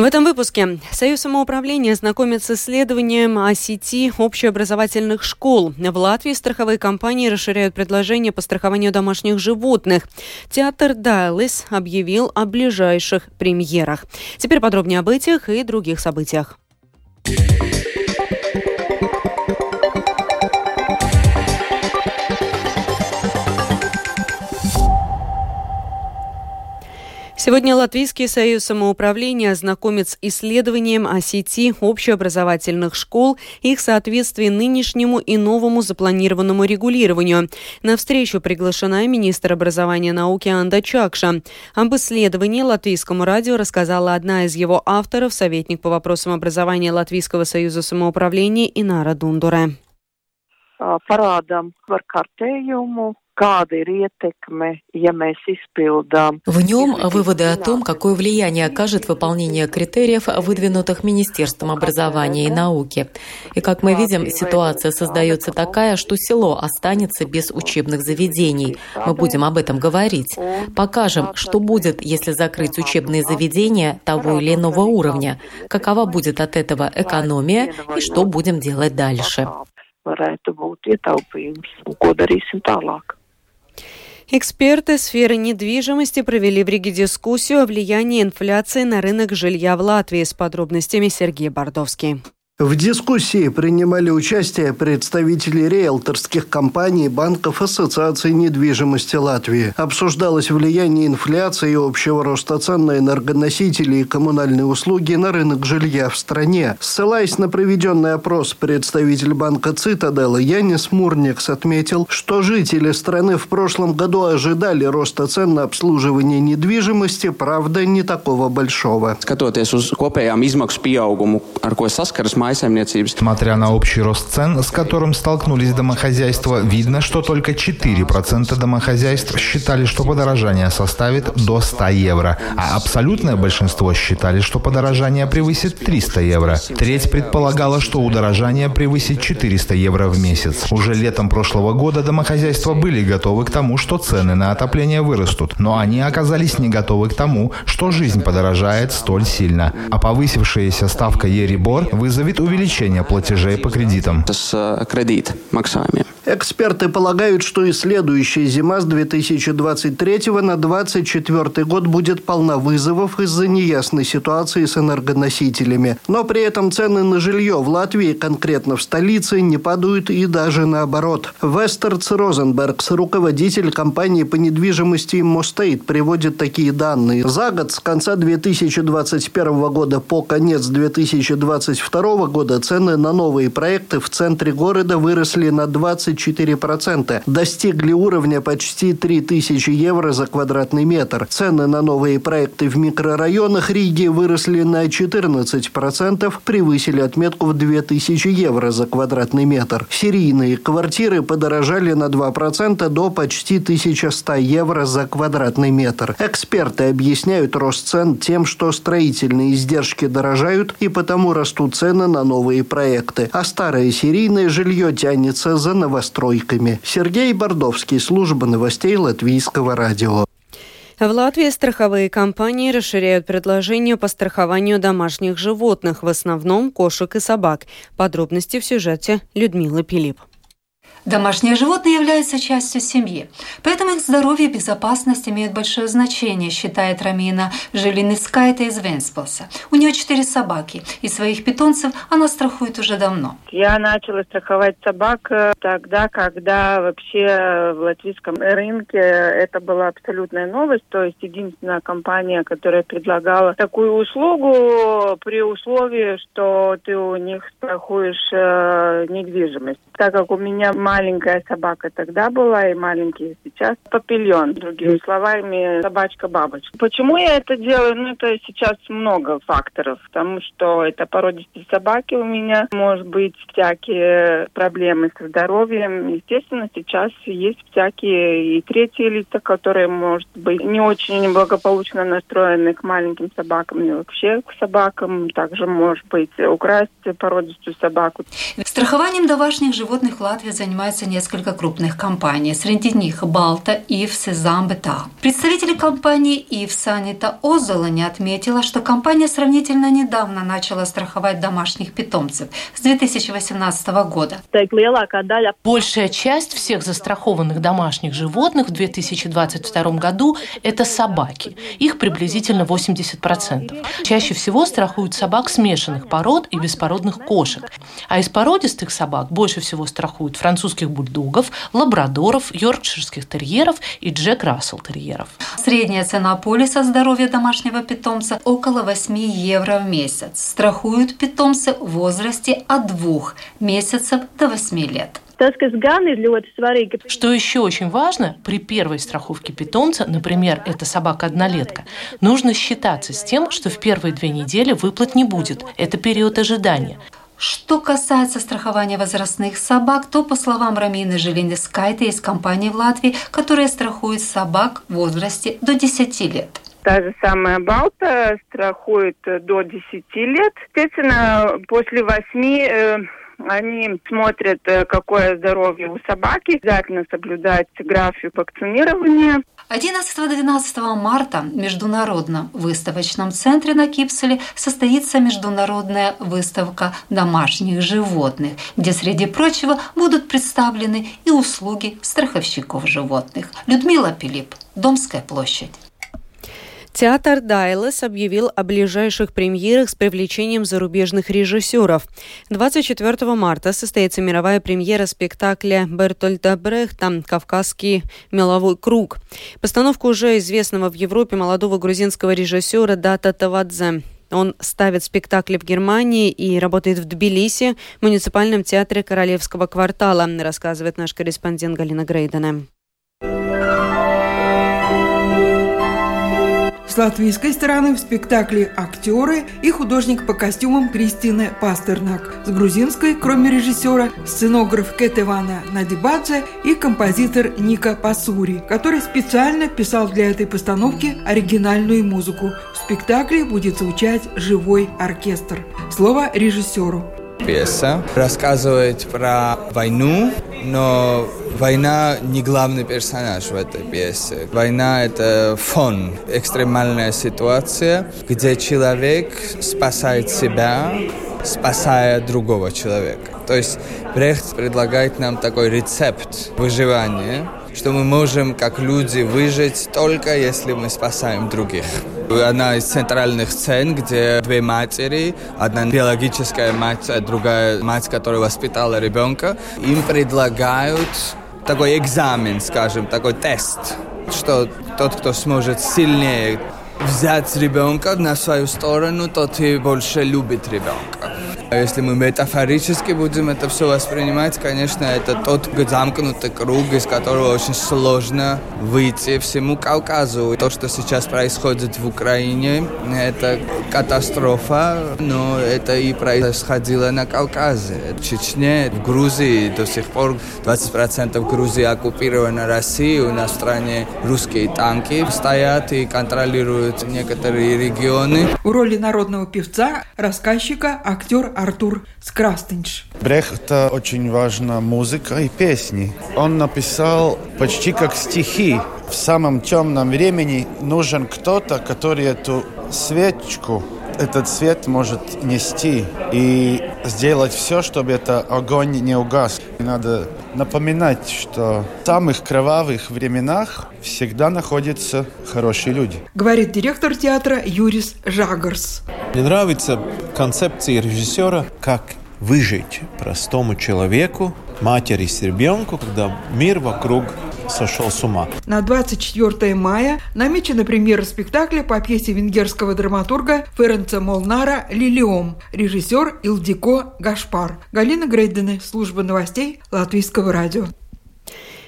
В этом выпуске Союз самоуправления знакомит с исследованием о сети общеобразовательных школ. В Латвии страховые компании расширяют предложения по страхованию домашних животных. Театр Дайлис объявил о ближайших премьерах. Теперь подробнее об этих и других событиях. Сегодня Латвийский союз самоуправления знакомит с исследованием о сети общеобразовательных школ, их соответствии нынешнему и новому запланированному регулированию. На встречу приглашена министр образования и науки Анда Чакша. Об исследовании Латвийскому радио рассказала одна из его авторов, советник по вопросам образования Латвийского союза самоуправления Инара Дундуре. Парадам par kartējumu В нем выводы о том, какое влияние окажет выполнение критериев, выдвинутых Министерством образования и науки. И как мы видим, ситуация создается такая, что село останется без учебных заведений. Мы будем об этом говорить. Покажем, что будет, если закрыть учебные заведения того или иного уровня, какова будет от этого экономия и что будем делать дальше. varētu būt ietaupījums un ko darīsim tālāk. Эксперты сферы недвижимости провели в Риге дискуссию о влиянии инфляции на рынок жилья в Латвии с подробностями Сергей Бордовский. В дискуссии принимали участие представители риэлторских компаний, банков, ассоциаций недвижимости Латвии. Обсуждалось влияние инфляции и общего роста цен на энергоносители и коммунальные услуги на рынок жилья в стране. Ссылаясь на проведенный опрос, представитель банка «Цитадела» Янис Мурникс отметил, что жители страны в прошлом году ожидали роста цен на обслуживание недвижимости, правда, не такого большого. Uz kopējām izmaksu pieaugumu, Смотря на общий рост цен, с которым столкнулись домохозяйства, видно, что только 4% домохозяйств считали, что подорожание составит до 100 евро, а абсолютное большинство считали, что подорожание превысит 300 евро. Треть предполагала, что удорожание превысит 400 евро в месяц. Уже летом прошлого года домохозяйства были готовы к тому, что цены на отопление вырастут, но они оказались не готовы к тому, что жизнь подорожает столь сильно. А повысившаяся ставка Ерибор вызовет увеличение платежей по кредитам. Эксперты полагают, что и следующая зима с 2023 на 2024 год будет полна вызовов из-за неясной ситуации с энергоносителями. Но при этом цены на жилье в Латвии, конкретно в столице, не падают и даже наоборот. Вестерц Розенбергс, руководитель компании по недвижимости Мостейт, приводит такие данные. За год с конца 2021 года по конец 2022 года цены на новые проекты в центре города выросли на 24%, достигли уровня почти 3000 евро за квадратный метр. Цены на новые проекты в микрорайонах Риги выросли на 14%, превысили отметку в 2000 евро за квадратный метр. Серийные квартиры подорожали на 2% до почти 1100 евро за квадратный метр. Эксперты объясняют рост цен тем, что строительные издержки дорожают и потому растут цены на новые проекты, а старое серийное жилье тянется за новостройками. Сергей Бордовский, служба новостей Латвийского радио. В Латвии страховые компании расширяют предложения по страхованию домашних животных, в основном кошек и собак. Подробности в сюжете Людмилы Пилип. Домашние животные являются частью семьи, поэтому их здоровье и безопасность имеют большое значение, считает Рамина Жилиныскайта из Венспилса. У нее четыре собаки, и своих питомцев она страхует уже давно. Я начала страховать собак э, тогда, когда вообще в латвийском рынке это была абсолютная новость, то есть единственная компания, которая предлагала такую услугу при условии, что ты у них страхуешь э, недвижимость. Так как у меня маленькая собака тогда была и маленький сейчас. Папильон, другими словами, собачка-бабочка. Почему я это делаю? Ну, это сейчас много факторов. Потому что это породистые собаки у меня. Может быть, всякие проблемы со здоровьем. Естественно, сейчас есть всякие и третьи лица, которые, может быть, не очень благополучно настроены к маленьким собакам и вообще к собакам. Также, может быть, украсть породистую собаку. Страхованием домашних животных Латвия занимается занимаются несколько крупных компаний. Среди них Балта, Ив, Сезам, Бета. Представители компании Ив Санита Озолони отметила, что компания сравнительно недавно начала страховать домашних питомцев с 2018 года. Большая часть всех застрахованных домашних животных в 2022 году – это собаки. Их приблизительно 80%. Чаще всего страхуют собак смешанных пород и беспородных кошек. А из породистых собак больше всего страхуют французских бульдогов, лабрадоров, йоркширских терьеров и Джек Рассел терьеров. Средняя цена полиса здоровья домашнего питомца около 8 евро в месяц. Страхуют питомцы в возрасте от 2 месяцев до 8 лет. Что еще очень важно, при первой страховке питомца, например, это собака-однолетка, нужно считаться с тем, что в первые две недели выплат не будет. Это период ожидания. Что касается страхования возрастных собак, то, по словам Рамины Желенискайте, есть компания в Латвии, которая страхует собак в возрасте до 10 лет. Та же самая Балта страхует до 10 лет. Естественно, после 8 они смотрят, э, какое здоровье у собаки, обязательно соблюдать график вакцинирования. 11-12 марта в Международном выставочном центре на Кипселе состоится международная выставка домашних животных, где, среди прочего, будут представлены и услуги страховщиков животных. Людмила Пилип, Домская площадь. Театр Дайлес объявил о ближайших премьерах с привлечением зарубежных режиссеров. 24 марта состоится мировая премьера спектакля Бертольда Брехта «Кавказский меловой круг». Постановку уже известного в Европе молодого грузинского режиссера Дата Тавадзе. Он ставит спектакли в Германии и работает в Тбилиси, в муниципальном театре Королевского квартала, рассказывает наш корреспондент Галина Грейдена. С латвийской стороны в спектакле актеры и художник по костюмам Кристина Пастернак. С грузинской, кроме режиссера, сценограф Кетевана Надибадзе и композитор Ника Пасури, который специально писал для этой постановки оригинальную музыку. В спектакле будет звучать живой оркестр. Слово режиссеру. Пьеса рассказывает про войну, но война не главный персонаж в этой пьесе. Война – это фон, экстремальная ситуация, где человек спасает себя, спасая другого человека. То есть Брехт предлагает нам такой рецепт выживания – что мы можем как люди выжить только если мы спасаем других. Одна из центральных сцен, где две матери, одна биологическая мать, а другая мать, которая воспитала ребенка, им предлагают такой экзамен, скажем, такой тест, что тот, кто сможет сильнее взять ребенка на свою сторону, тот и больше любит ребенка. А если мы метафорически будем это все воспринимать, конечно, это тот замкнутый круг, из которого очень сложно выйти всему Кавказу. То, что сейчас происходит в Украине, это катастрофа, но это и происходило на Кавказе. В Чечне, в Грузии до сих пор 20% Грузии оккупирована Россией, у нас в стране русские танки стоят и контролируют некоторые регионы. В роли народного певца, рассказчика, актер Артур Скрастенш. Брехта очень важна музыка и песни. Он написал почти как стихи. В самом темном времени нужен кто-то, который эту свечку этот свет может нести и сделать все, чтобы этот огонь не угас. И надо напоминать, что в самых кровавых временах всегда находятся хорошие люди. Говорит директор театра Юрис Жагарс. Мне нравится концепция режиссера, как выжить простому человеку, матери с ребенком, когда мир вокруг сошел с ума. На 24 мая намечена премьера спектакля по пьесе венгерского драматурга Ференца Молнара «Лилиом», режиссер Илдико Гашпар. Галина Грейдены, служба новостей Латвийского радио.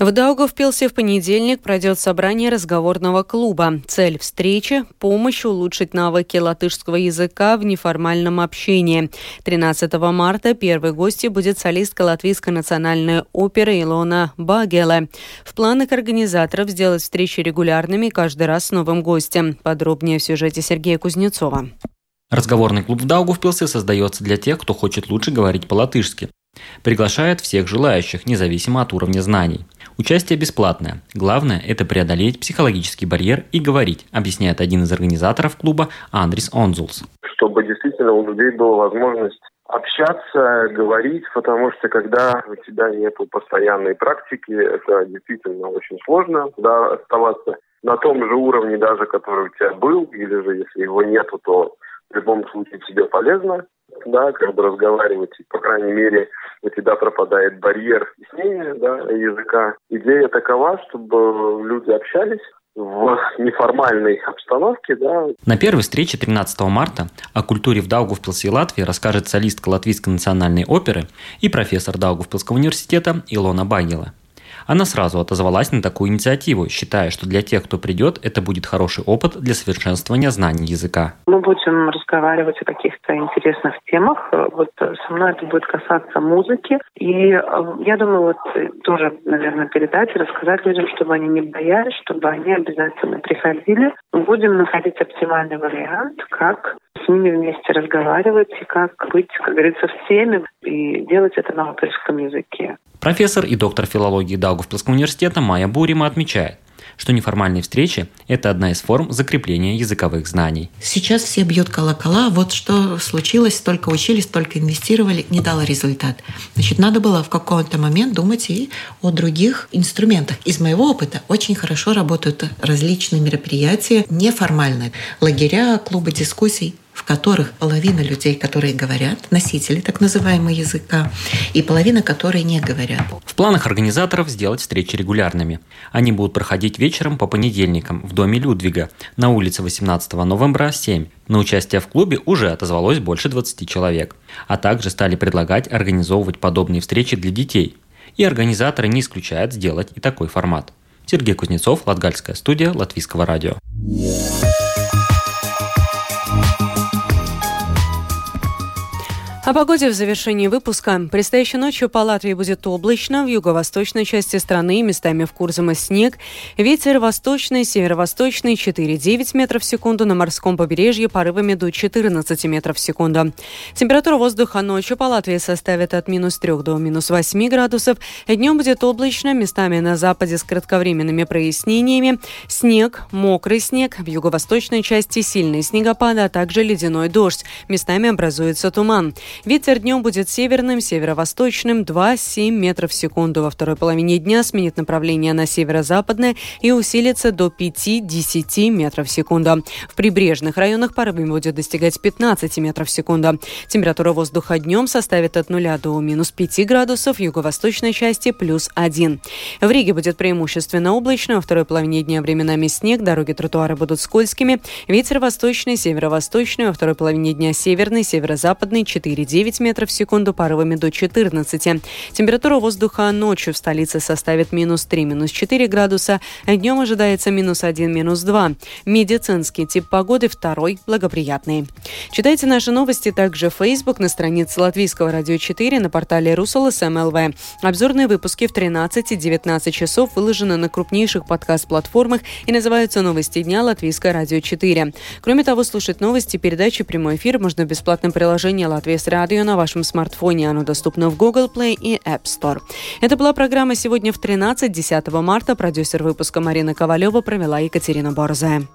В Даугавпилсе в понедельник пройдет собрание разговорного клуба. Цель встречи – помощь улучшить навыки латышского языка в неформальном общении. 13 марта первой гостью будет солистка Латвийской национальной оперы Илона Багела. В планах организаторов сделать встречи регулярными каждый раз с новым гостем. Подробнее в сюжете Сергея Кузнецова. Разговорный клуб в Даугавпилсе создается для тех, кто хочет лучше говорить по-латышски. Приглашают всех желающих, независимо от уровня знаний. Участие бесплатное. Главное – это преодолеть психологический барьер и говорить, объясняет один из организаторов клуба Андрис Онзулс. Чтобы действительно у людей была возможность общаться, говорить, потому что когда у тебя нет постоянной практики, это действительно очень сложно да, оставаться на том же уровне даже, который у тебя был, или же если его нету, то в любом случае тебе полезно, да, как бы разговаривать, по крайней мере, у тебя пропадает барьер объяснения да, языка. Идея такова, чтобы люди общались, в неформальной обстановке. Да. На первой встрече 13 марта о культуре в Даугавпилсе и Латвии расскажет солистка Латвийской национальной оперы и профессор Даугавпилского университета Илона Багила. Она сразу отозвалась на такую инициативу, считая, что для тех, кто придет, это будет хороший опыт для совершенствования знаний языка. Мы будем разговаривать о каких-то интересных темах. Вот со мной это будет касаться музыки. И э, я думаю, вот тоже, наверное, передать и рассказать людям, чтобы они не боялись, чтобы они обязательно приходили. Будем находить оптимальный вариант, как с ними вместе разговаривать и как быть, как говорится, в теме и делать это на латышском языке. Профессор и доктор филологии Даугавпилского университета Майя Бурима отмечает, что неформальные встречи – это одна из форм закрепления языковых знаний. Сейчас все бьют колокола, вот что случилось, столько учились, столько инвестировали, не дало результат. Значит, надо было в какой-то момент думать и о других инструментах. Из моего опыта очень хорошо работают различные мероприятия неформальные. Лагеря, клубы дискуссий, которых половина людей, которые говорят, носители так называемого языка, и половина, которые не говорят. В планах организаторов сделать встречи регулярными. Они будут проходить вечером по понедельникам в доме Людвига на улице 18 новembra 7. На участие в клубе уже отозвалось больше 20 человек. А также стали предлагать организовывать подобные встречи для детей. И организаторы не исключают сделать и такой формат. Сергей Кузнецов, Латгальская студия Латвийского радио. О погоде в завершении выпуска. Предстоящей ночью по Латвии будет облачно, в юго-восточной части страны местами в Курзама снег. Ветер восточный, северо-восточный 4-9 метров в секунду, на морском побережье порывами до 14 метров в секунду. Температура воздуха ночью по Латвии составит от минус 3 до минус 8 градусов. Днем будет облачно, местами на западе с кратковременными прояснениями. Снег, мокрый снег, в юго-восточной части сильные снегопады, а также ледяной дождь. Местами образуется туман. Ветер днем будет северным, северо-восточным 2-7 метров в секунду. Во второй половине дня сменит направление на северо-западное и усилится до 5-10 метров в секунду. В прибрежных районах порывами будет достигать 15 метров в секунду. Температура воздуха днем составит от 0 до минус 5 градусов, юго-восточной части плюс 1. В Риге будет преимущественно облачно, во второй половине дня временами снег, дороги тротуары будут скользкими, ветер восточный, северо-восточный, во второй половине дня северный, северо-западный 4 9 метров в секунду порывами до 14. Температура воздуха ночью в столице составит минус 3, минус 4 градуса, а днем ожидается минус 1, минус 2. Медицинский тип погоды второй благоприятный. Читайте наши новости также в Facebook на странице Латвийского радио 4 на портале Русал СМЛВ. Обзорные выпуски в 13 и 19 часов выложены на крупнейших подкаст-платформах и называются «Новости дня» Латвийское радио 4. Кроме того, слушать новости, передачи, прямой эфир можно в бесплатном приложении «Латвия с радио на вашем смартфоне. Оно доступно в Google Play и App Store. Это была программа «Сегодня в 13, 10 марта». Продюсер выпуска Марина Ковалева провела Екатерина Борзая.